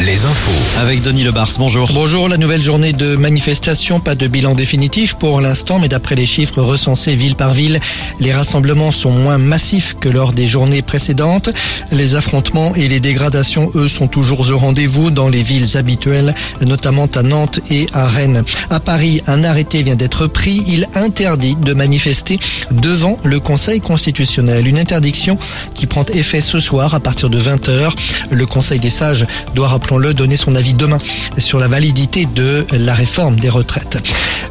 Les infos. Avec Denis Lebars, bonjour. Bonjour, la nouvelle journée de manifestation, pas de bilan définitif pour l'instant, mais d'après les chiffres recensés ville par ville, les rassemblements sont moins massifs que lors des journées précédentes. Les affrontements et les dégradations, eux, sont toujours au rendez-vous dans les villes habituelles, notamment à Nantes et à Rennes. À Paris, un arrêté vient d'être pris. Il interdit de manifester devant le Conseil constitutionnel. Une interdiction qui prend effet ce soir à partir de 20h. Le Conseil des sages doit, rappelons-le, donner son avis demain sur la validité de la réforme des retraites.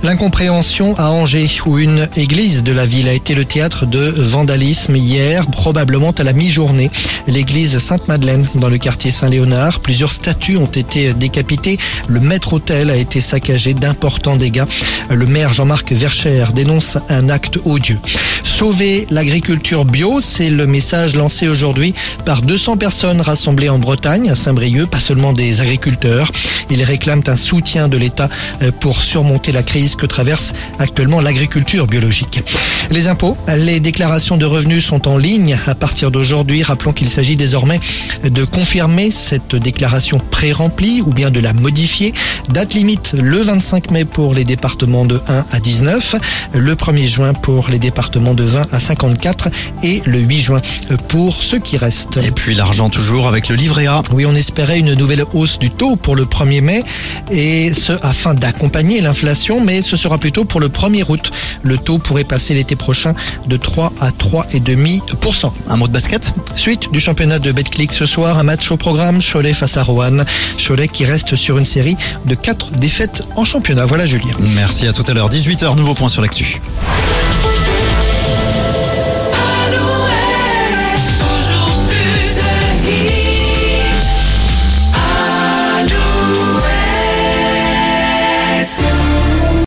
L'incompréhension à Angers, où une église de la ville a été le théâtre de vandalisme hier, probablement à la mi-journée. L'église Sainte-Madeleine, dans le quartier Saint-Léonard, plusieurs statues ont été décapitées. Le maître-autel a été saccagé d'importants dégâts. Le maire Jean-Marc Vercher dénonce un acte odieux. Sauver l'agriculture bio, c'est le message lancé aujourd'hui par 200 personnes rassemblées en Bretagne, à Saint-Brieuc, pas seulement des agriculteurs. Ils réclament un soutien de l'État euh, pour surmonter la crise que traverse actuellement l'agriculture biologique. Les impôts, les déclarations de revenus sont en ligne à partir d'aujourd'hui. Rappelons qu'il s'agit désormais de confirmer cette déclaration pré-remplie ou bien de la modifier. Date limite le 25 mai pour les départements de 1 à 19, le 1er juin pour les départements de 20 à 54 et le 8 juin pour ceux qui restent. Et puis l'argent toujours avec le livret A. Oui, on espérait une nouvelle hausse du taux pour le 1er mai et ce afin d'accompagner l'inflation, mais ce sera plutôt pour le 1er août. Le taux pourrait passer l'été prochain de 3 à 3,5%. Un mot de basket? Suite du championnat de Betclic ce soir, un match au programme, Cholet face à Roanne. Cholet qui reste sur une série de 4 défaites en championnat. Voilà Julien. Merci à tout à l'heure. 18h, nouveau point sur l'actu.